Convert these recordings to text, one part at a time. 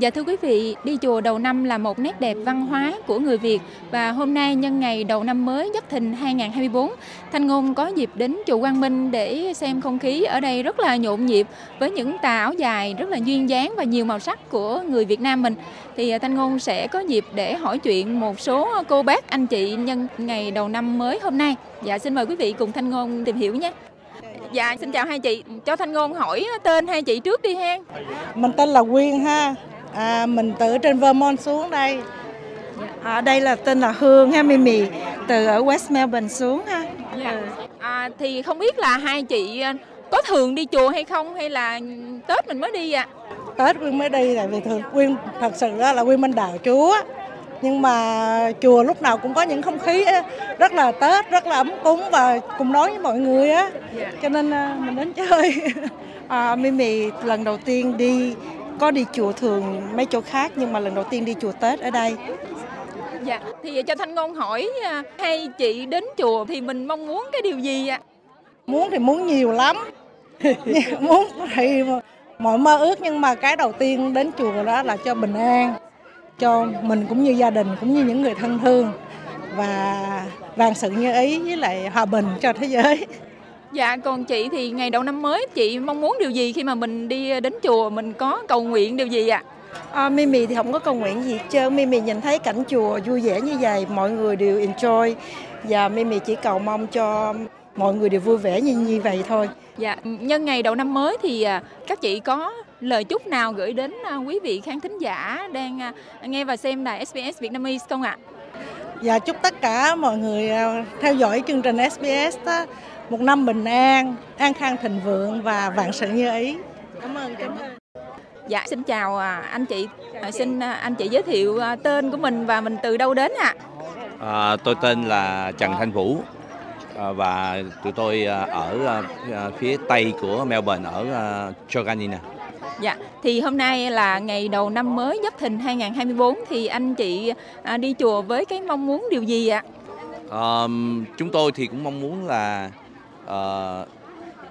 Dạ thưa quý vị, đi chùa đầu năm là một nét đẹp văn hóa của người Việt và hôm nay nhân ngày đầu năm mới Giáp Thìn 2024, Thanh Ngôn có dịp đến chùa Quang Minh để xem không khí ở đây rất là nhộn nhịp với những tà áo dài rất là duyên dáng và nhiều màu sắc của người Việt Nam mình. Thì à, Thanh Ngôn sẽ có dịp để hỏi chuyện một số cô bác anh chị nhân ngày đầu năm mới hôm nay. Dạ xin mời quý vị cùng Thanh Ngôn tìm hiểu nhé. Dạ xin chào hai chị, cho Thanh Ngôn hỏi tên hai chị trước đi ha. Mình tên là Quyên ha, à, mình từ trên Vermont xuống đây. À, đây là tên là Hương ha, Mimi từ ở West Melbourne xuống ha. Dạ. À, thì không biết là hai chị à, có thường đi chùa hay không hay là Tết mình mới đi ạ? À? Tết Quyên mới đi tại vì thường Quyên thật sự đó là Quyên bên đạo Chúa nhưng mà chùa lúc nào cũng có những không khí rất là Tết, rất là ấm cúng và cùng nói với mọi người á, cho nên à, mình đến chơi. À, Mimi lần đầu tiên đi có đi chùa thường mấy chỗ khác nhưng mà lần đầu tiên đi chùa Tết ở đây. Dạ, thì cho Thanh Ngôn hỏi à, hay chị đến chùa thì mình mong muốn cái điều gì ạ? Muốn thì muốn nhiều lắm. muốn thì mọi mơ ước nhưng mà cái đầu tiên đến chùa đó là cho bình an cho mình cũng như gia đình cũng như những người thân thương và vạn sự như ý với lại hòa bình cho thế giới. Dạ còn chị thì ngày đầu năm mới chị mong muốn điều gì khi mà mình đi đến chùa mình có cầu nguyện điều gì ạ? À, Mimi thì không có cầu nguyện gì hết trơn Mimi nhìn thấy cảnh chùa vui vẻ như vậy mọi người đều enjoy và Mimi chỉ cầu mong cho mọi người đều vui vẻ như như vậy thôi. Dạ nhân ngày đầu năm mới thì à, các chị có lời chúc nào gửi đến à, quý vị khán thính giả đang à, nghe và xem đài SBS Vietnamese không ạ? Dạ chúc tất cả mọi người theo dõi chương trình SBS đó, một năm bình an, an khang thịnh vượng và vạn sự như ý. Cảm ơn, cảm ơn. Dạ, xin chào anh chị. Xin anh chị giới thiệu tên của mình và mình từ đâu đến ạ? À? À, tôi tên là Trần Thanh Vũ và tụi tôi ở phía tây của Melbourne ở Choganina. Dạ, thì hôm nay là ngày đầu năm mới Giáp Thìn 2024 thì anh chị à, đi chùa với cái mong muốn điều gì ạ? À, chúng tôi thì cũng mong muốn là uh,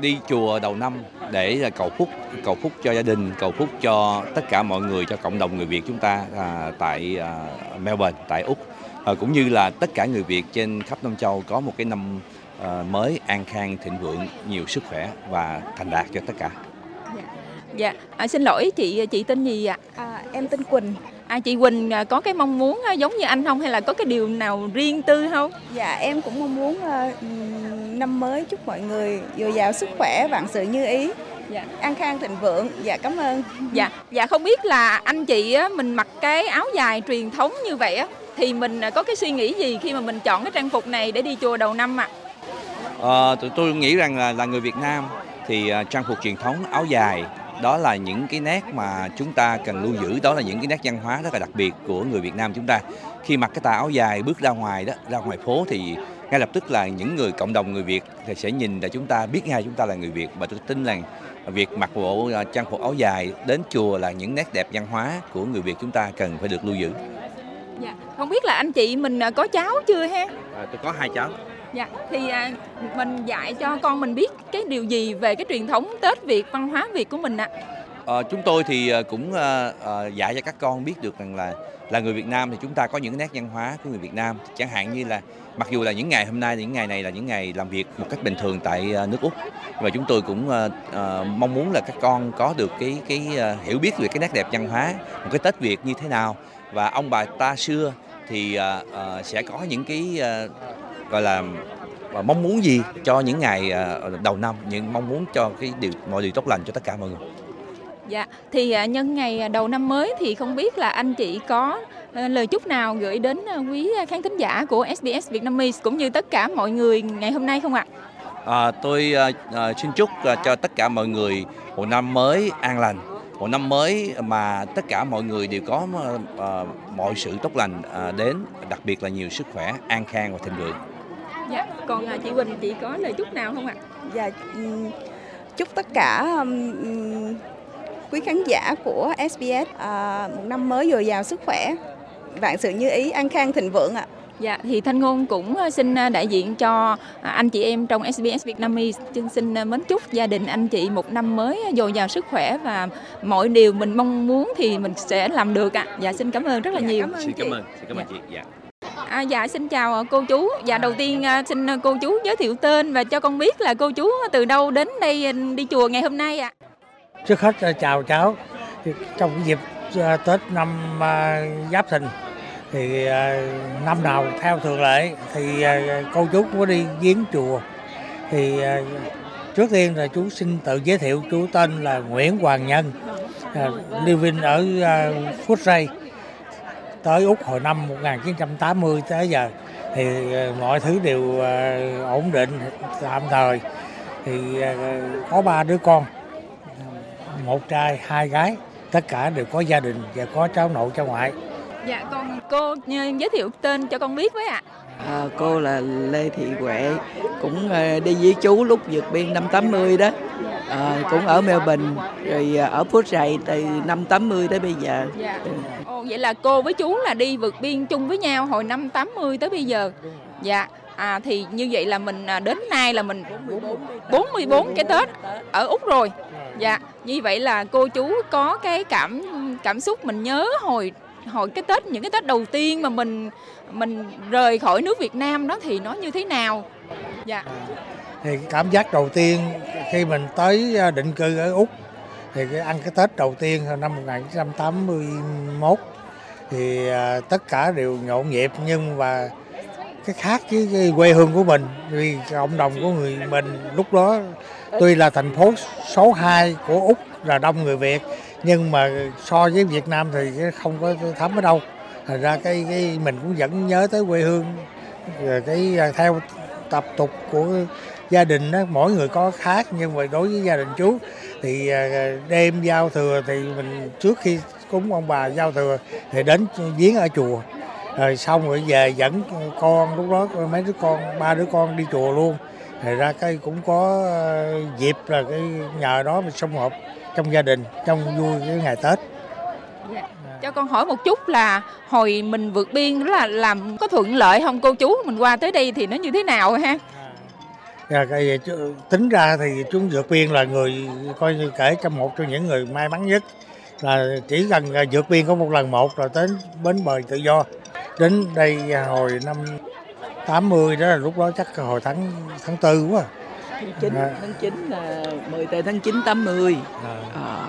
đi chùa đầu năm để cầu phúc cầu phúc cho gia đình cầu phúc cho tất cả mọi người cho cộng đồng người Việt chúng ta à, tại à, Melbourne tại úc à, cũng như là tất cả người Việt trên khắp Nam Châu có một cái năm à, mới an khang thịnh vượng nhiều sức khỏe và thành đạt cho tất cả. Dạ, à, xin lỗi chị chị tên gì ạ? À, em tên Quỳnh. À, chị Quỳnh à, có cái mong muốn à, giống như anh không hay là có cái điều nào riêng tư không? Dạ em cũng mong muốn uh, năm mới chúc mọi người dồi dào sức khỏe, vạn sự như ý. Dạ. An khang thịnh vượng. Dạ cảm ơn. Dạ, dạ không biết là anh chị á, mình mặc cái áo dài truyền thống như vậy á thì mình có cái suy nghĩ gì khi mà mình chọn cái trang phục này để đi chùa đầu năm ạ? À? À, tôi nghĩ rằng là là người Việt Nam thì trang phục truyền thống áo dài đó là những cái nét mà chúng ta cần lưu giữ đó là những cái nét văn hóa rất là đặc biệt của người Việt Nam chúng ta khi mặc cái tà áo dài bước ra ngoài đó ra ngoài phố thì ngay lập tức là những người cộng đồng người Việt thì sẽ nhìn là chúng ta biết ngay chúng ta là người Việt và tôi tin rằng việc mặc bộ à, trang phục áo dài đến chùa là những nét đẹp văn hóa của người Việt chúng ta cần phải được lưu giữ. Dạ, không biết là anh chị mình à, có cháu chưa ha? À, tôi có hai cháu. Dạ, thì à, mình dạy cho con mình biết cái điều gì về cái truyền thống Tết Việt, văn hóa Việt của mình ạ? À? À, chúng tôi thì à, cũng à, à, dạy cho các con biết được rằng là là người Việt Nam thì chúng ta có những nét văn hóa của người Việt Nam chẳng hạn như là mặc dù là những ngày hôm nay những ngày này là những ngày làm việc một cách bình thường tại à, nước úc và chúng tôi cũng à, à, mong muốn là các con có được cái cái à, hiểu biết về cái nét đẹp văn hóa một cái tết việt như thế nào và ông bà ta xưa thì à, à, sẽ có những cái à, gọi là và mong muốn gì cho những ngày à, đầu năm những mong muốn cho cái điều mọi điều tốt lành cho tất cả mọi người dạ thì à, nhân ngày đầu năm mới thì không biết là anh chị có à, lời chúc nào gửi đến quý khán thính giả của SBS Vietnamese cũng như tất cả mọi người ngày hôm nay không ạ? À, tôi à, xin chúc cho tất cả mọi người một năm mới an lành, một năm mới mà tất cả mọi người đều có à, mọi sự tốt lành à, đến, đặc biệt là nhiều sức khỏe, an khang và thịnh vượng. Dạ, còn à, chị Quỳnh chị có lời chúc nào không ạ? Dạ, chúc tất cả um, quý khán giả của SBS uh, một năm mới dồi dào sức khỏe, vạn sự như ý, an khang thịnh vượng ạ. Dạ, thì Thanh Ngôn cũng ờ, xin đại diện cho à, anh chị em trong SBS Vietnamese xin, xin mến chúc gia đình anh chị một năm mới dồi dào sức khỏe và mọi điều mình mong muốn thì mình sẽ làm được ạ. À. Dạ, xin cảm ơn rất là Dạ, nhiều. cảm ơn xin cảm chị. ơn xin cảm ơn chị dạ À, dạ, xin chào cô chú. Dạ, đầu tiên à, xin cô chú giới thiệu tên và cho con biết là cô chú từ đâu đến đây đi chùa ngày hôm nay ạ. trước hết ờ, chào cháu. Trong dịp ờ, Tết năm ờ, Giáp Thìn thì ờ, năm nào theo thường lệ thì ờ, cô chú có đi viếng chùa. Thì ờ, trước tiên là chú xin tự giới thiệu chú tên là Nguyễn Hoàng Nhân ờ, living ở ờ, Phút Ray tới Úc hồi năm 1980 tới giờ thì ờ, mọi thứ đều ờ, ổn định tạm thời thì ờ, có ba đứa con một trai hai gái tất cả đều có gia đình và có cháu nội cháu ngoại Dạ, còn cô giới thiệu tên cho con biết với ạ. À, cô là Lê Thị Huệ cũng à, đi với chú lúc vượt biên năm 80 đó à, cũng ở Melbourne rồi à, ở Phước Rày từ năm 80 tới bây giờ Dạ. Ồ, vậy là cô với chú là đi vượt biên chung với nhau hồi năm 80 tới bây giờ. Dạ. À thì như vậy là mình à, đến nay là mình 44 cái Tết ở Úc rồi. Dạ. Như vậy là cô chú có cái cảm cảm xúc mình nhớ hồi hồi cái Tết những cái Tết đầu tiên mà mình mình rời khỏi nước Việt Nam đó thì nó như thế nào? Dạ. thì cảm giác đầu tiên khi mình tới à, định cư ở Úc thì cái ăn cái Tết đầu tiên hồi năm 1981 thì à, tất cả đều nhộn nhịp nhưng mà cái khác với cái quê hương của mình, vì cộng đồng của người mình lúc đó tuy là thành phố số 2 của Úc là đông người Việt nhưng mà so với Việt Nam thì không có thấm ở đâu. Thành ra cái cái mình cũng vẫn nhớ tới quê hương, rồi cái à, theo tập tục của gia đình đó, mỗi người có khác nhưng mà đối với gia đình chú thì à, đêm giao thừa thì mình trước khi cúng ông bà giao thừa thì đến viếng ở chùa rồi xong rồi về dẫn con, lúc đó mấy đứa con, ba đứa con đi chùa luôn thì ra cái cũng có à, dịp là cái nhờ đó mình xung họp trong gia đình, trong vui cái ngày tết dạ. Cho con hỏi một chút là hồi mình vượt biên đó là làm có thuận lợi không cô chú? Mình qua tới đây thì nó như thế nào ha? Rồi, chú- tính ra thì chúng vượt biên là người coi như kể trong một trong những người may mắn nhất. Là chỉ cần là vượt biên có một lần một là đến bến bờ tự do. Đến đây hồi năm 80 đó là lúc đó chắc hồi tháng tháng tư quá. Tháng 9, À. tháng 9 là 10 tây tháng 9 80 à,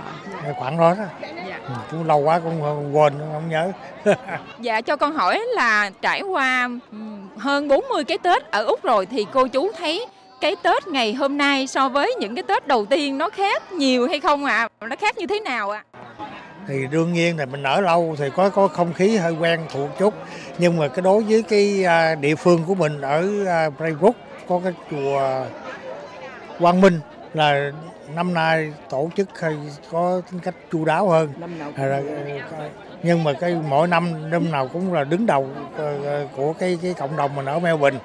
khoảng đó đó. Dạ. Ừ, cũng lâu quá cũng không- quên không nhớ. Dạ cho con hỏi là trải qua ừm, hơn 40 cái Tết ở Úc rồi thì cô chú thấy cái Tết ngày hôm nay so với những cái Tết đầu tiên nó khác nhiều hay không ạ? Nó khác như thế nào ạ? thì đương nhiên là mình ở lâu thì có có không khí hơi quen thuộc chút nhưng mà cái đối với cái à, địa phương của mình ở à, Braybrook có cái chùa Quang Minh là năm nay tổ chức hay có tính cách chu đáo hơn năm nào À, rồi, nhưng mà cái mỗi năm năm nào cũng là đứng đầu ờ, ờ, của cái cái cộng đồng mình ở Melbourne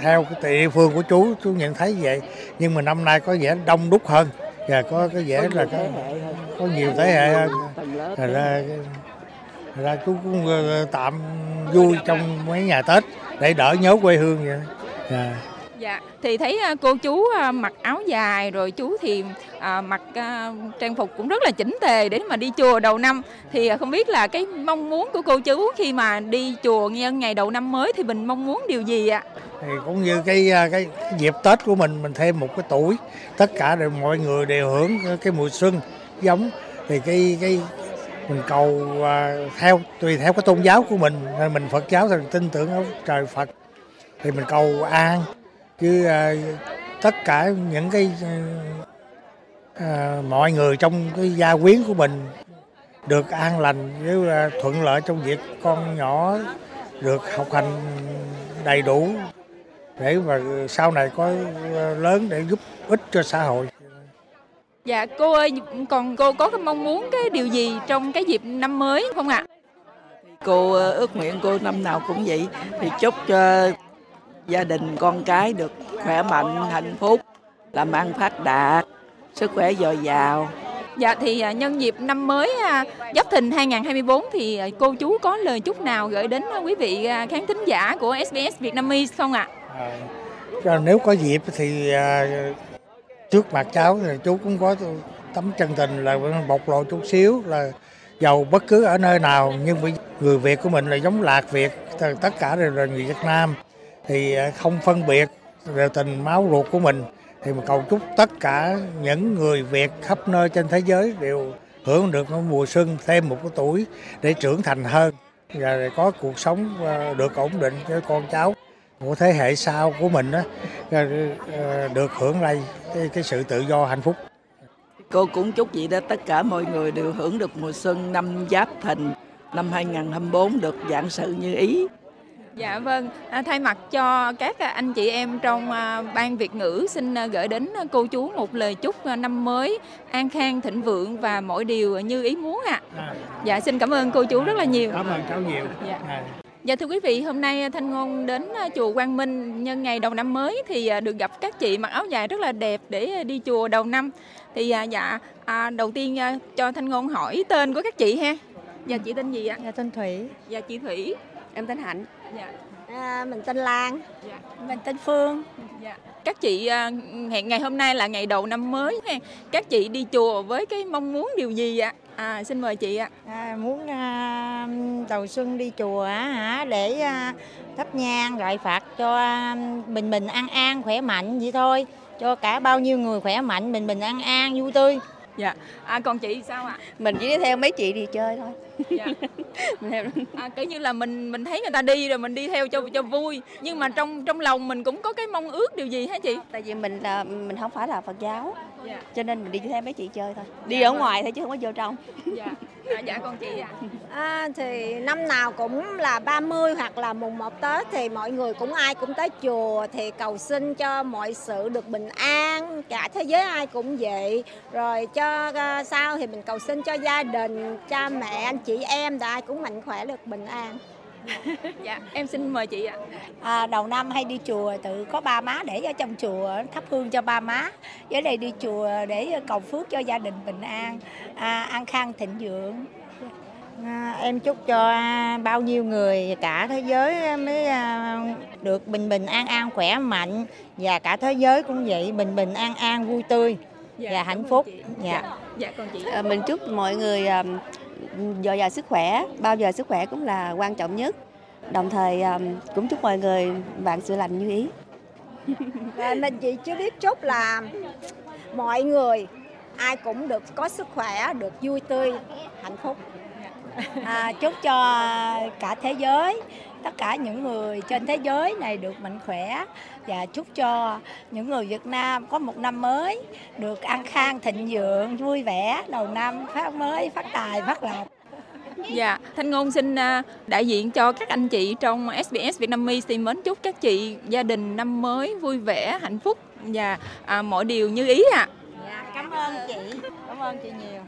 theo cái địa phương của chú chú nhận thấy vậy. Nhưng mà năm nay có vẻ đông đúc hơn. Và có cái vẻ là có, có nhiều thế hệ hơn. Thật ra, ra chú cũng ờ, tạm vui trong mấy ngày Tết để đỡ nhớ quê hương vậy. Dạ. Dạ. Thì thấy à, cô chú à, mặc áo dài rồi chú thì à, mặc à, trang phục cũng rất là chỉnh tề để mà đi chùa đầu năm. Thì à, không biết là cái mong muốn của cô chú khi mà đi chùa nhân ngày đầu năm mới thì mình mong muốn điều gì ạ? thì cũng như cái cái dịp Tết của mình mình thêm một cái tuổi. Tất cả đều mọi người đều hưởng cái mùa xuân giống. Thì cái cái mình cầu theo tùy theo cái tôn giáo của mình. Mình Phật giáo thì tin tưởng ở trời Phật. Thì mình cầu an chứ à, tất cả những cái à, mọi người trong cái gia quyến của mình được an lành với à, thuận lợi trong việc con nhỏ được học hành đầy đủ để mà sau này có à, lớn để giúp ích cho xã hội Dạ cô ơi còn cô có cái mong muốn cái điều gì trong cái dịp năm mới không ạ? cô ờ, ước nguyện cô năm nào cũng vậy thì chúc cho gia đình con cái được khỏe mạnh hạnh phúc làm ăn phát đạt sức khỏe dồi dào Dạ thì à, nhân dịp năm mới à, Giáp Thìn 2024 thì à, cô chú có lời chúc nào gửi đến quý vị khán thính giả của SBS Vietnamese không ạ? À, nếu có dịp thì à, trước mặt cháu thì chú cũng có tấm chân tình là bộc lộ chút xíu là giàu bất cứ ở nơi nào nhưng người Việt của mình là giống lạc Việt tất cả đều là người Việt Nam thì à, không phân biệt về tình máu ruột của mình thì mà cầu chúc tất cả những người Việt khắp nơi trên thế giới đều hưởng được mùa xuân thêm một cái tuổi để trưởng thành hơn và có cuộc sống à, được ổn định cho con cháu của thế hệ sau của mình đó, à, được hưởng lại cái, cái sự tự do hạnh phúc. Cô cũng chúc vậy đó tất cả mọi người đều hưởng được mùa xuân năm Giáp Thìn năm 2024 được dạng sự như ý. Dạ vâng, à, thay mặt cho các anh chị em trong à, ban Việt ngữ xin à, gửi đến cô chú một lời chúc năm mới an khang thịnh vượng và mọi điều như ý muốn ạ. À. Dạ xin cảm ơn cô chú rất là nhiều. Cảm ơn cháu nhiều. Dạ. À. Dạ thưa quý vị, hôm nay Thanh Ngôn đến chùa Quang Minh nhân ngày đầu năm mới thì được gặp các chị mặc áo dài rất là đẹp để đi chùa đầu năm. Thì dạ à, đầu tiên cho Thanh Ngôn hỏi tên của các chị ha. Dạ chị tên gì ạ? Dạ tên Thủy. Dạ chị Thủy. Em tên Hạnh. Dạ. À, mình tên Lan. Dạ. Mình tên Phương. Dạ. Các chị à, hẹn ngày hôm nay là ngày đầu năm mới. Các chị đi chùa với cái mong muốn điều gì ạ? À, xin mời chị ạ. À, muốn à, đầu xuân đi chùa hả để à, thắp nhang gọi Phật cho à, bình bình an an khỏe mạnh vậy thôi. Cho cả bao nhiêu người khỏe mạnh bình bình an an vui tươi. Dạ. À, còn chị sao ạ? Mình chỉ đi theo mấy chị đi chơi thôi. Dạ. mình theo à, kiểu như là mình mình thấy người ta đi rồi mình đi theo cho cho vui. Nhưng mà trong trong lòng mình cũng có cái mong ước điều gì hả chị? Tại vì mình là mình không phải là phật giáo. Dạ. cho nên mình đi theo mấy chị chơi thôi. Đi dạ, ở vâng. ngoài thôi chứ không có vô trong. Dạ. À, dạ con chị ạ. À. à, thì năm nào cũng là 30 hoặc là mùng 1 Tết thì mọi người cũng ai cũng tới chùa thì cầu xin cho mọi sự được bình an. Cả thế giới ai cũng vậy. Rồi cho uh, sau thì mình cầu xin cho gia đình cha mẹ anh chị em đã ai cũng mạnh khỏe được bình an. Dạ em xin mời chị ạ. À, đầu năm hay đi chùa tự có ba má để ở trong chùa thắp hương cho ba má. Với đây đi chùa để cầu phước cho gia đình bình an à, an khang thịnh vượng. À, em chúc cho bao nhiêu người cả thế giới mới à, được bình bình an an khỏe mạnh. Và cả thế giới cũng vậy bình bình an an vui tươi. Dạ, và hạnh phúc. Dạ. Dạ. Dạ còn chị. À, mình chúc mọi người à, dồi dào sức khỏe bao giờ sức khỏe cũng là quan trọng nhất đồng thời um, cũng chúc mọi người vạn sự lành như ý à, mình chỉ chưa biết chúc là mọi người ai cũng được có sức khỏe được vui tươi hạnh phúc à, chúc cho cả thế giới tất cả những người trên thế giới này được mạnh khỏe và chúc cho những người Việt Nam có một năm mới được an khang thịnh vượng vui vẻ đầu năm phát mới phát tài phát lộc Dạ, Thanh Ngôn xin à, đại diện cho các anh chị trong SBS Vietnamese xin mến chúc các chị gia đình năm mới vui vẻ, hạnh phúc và à, mọi điều như ý ạ. À. Dạ, cảm ơn chị. Cảm ơn chị nhiều.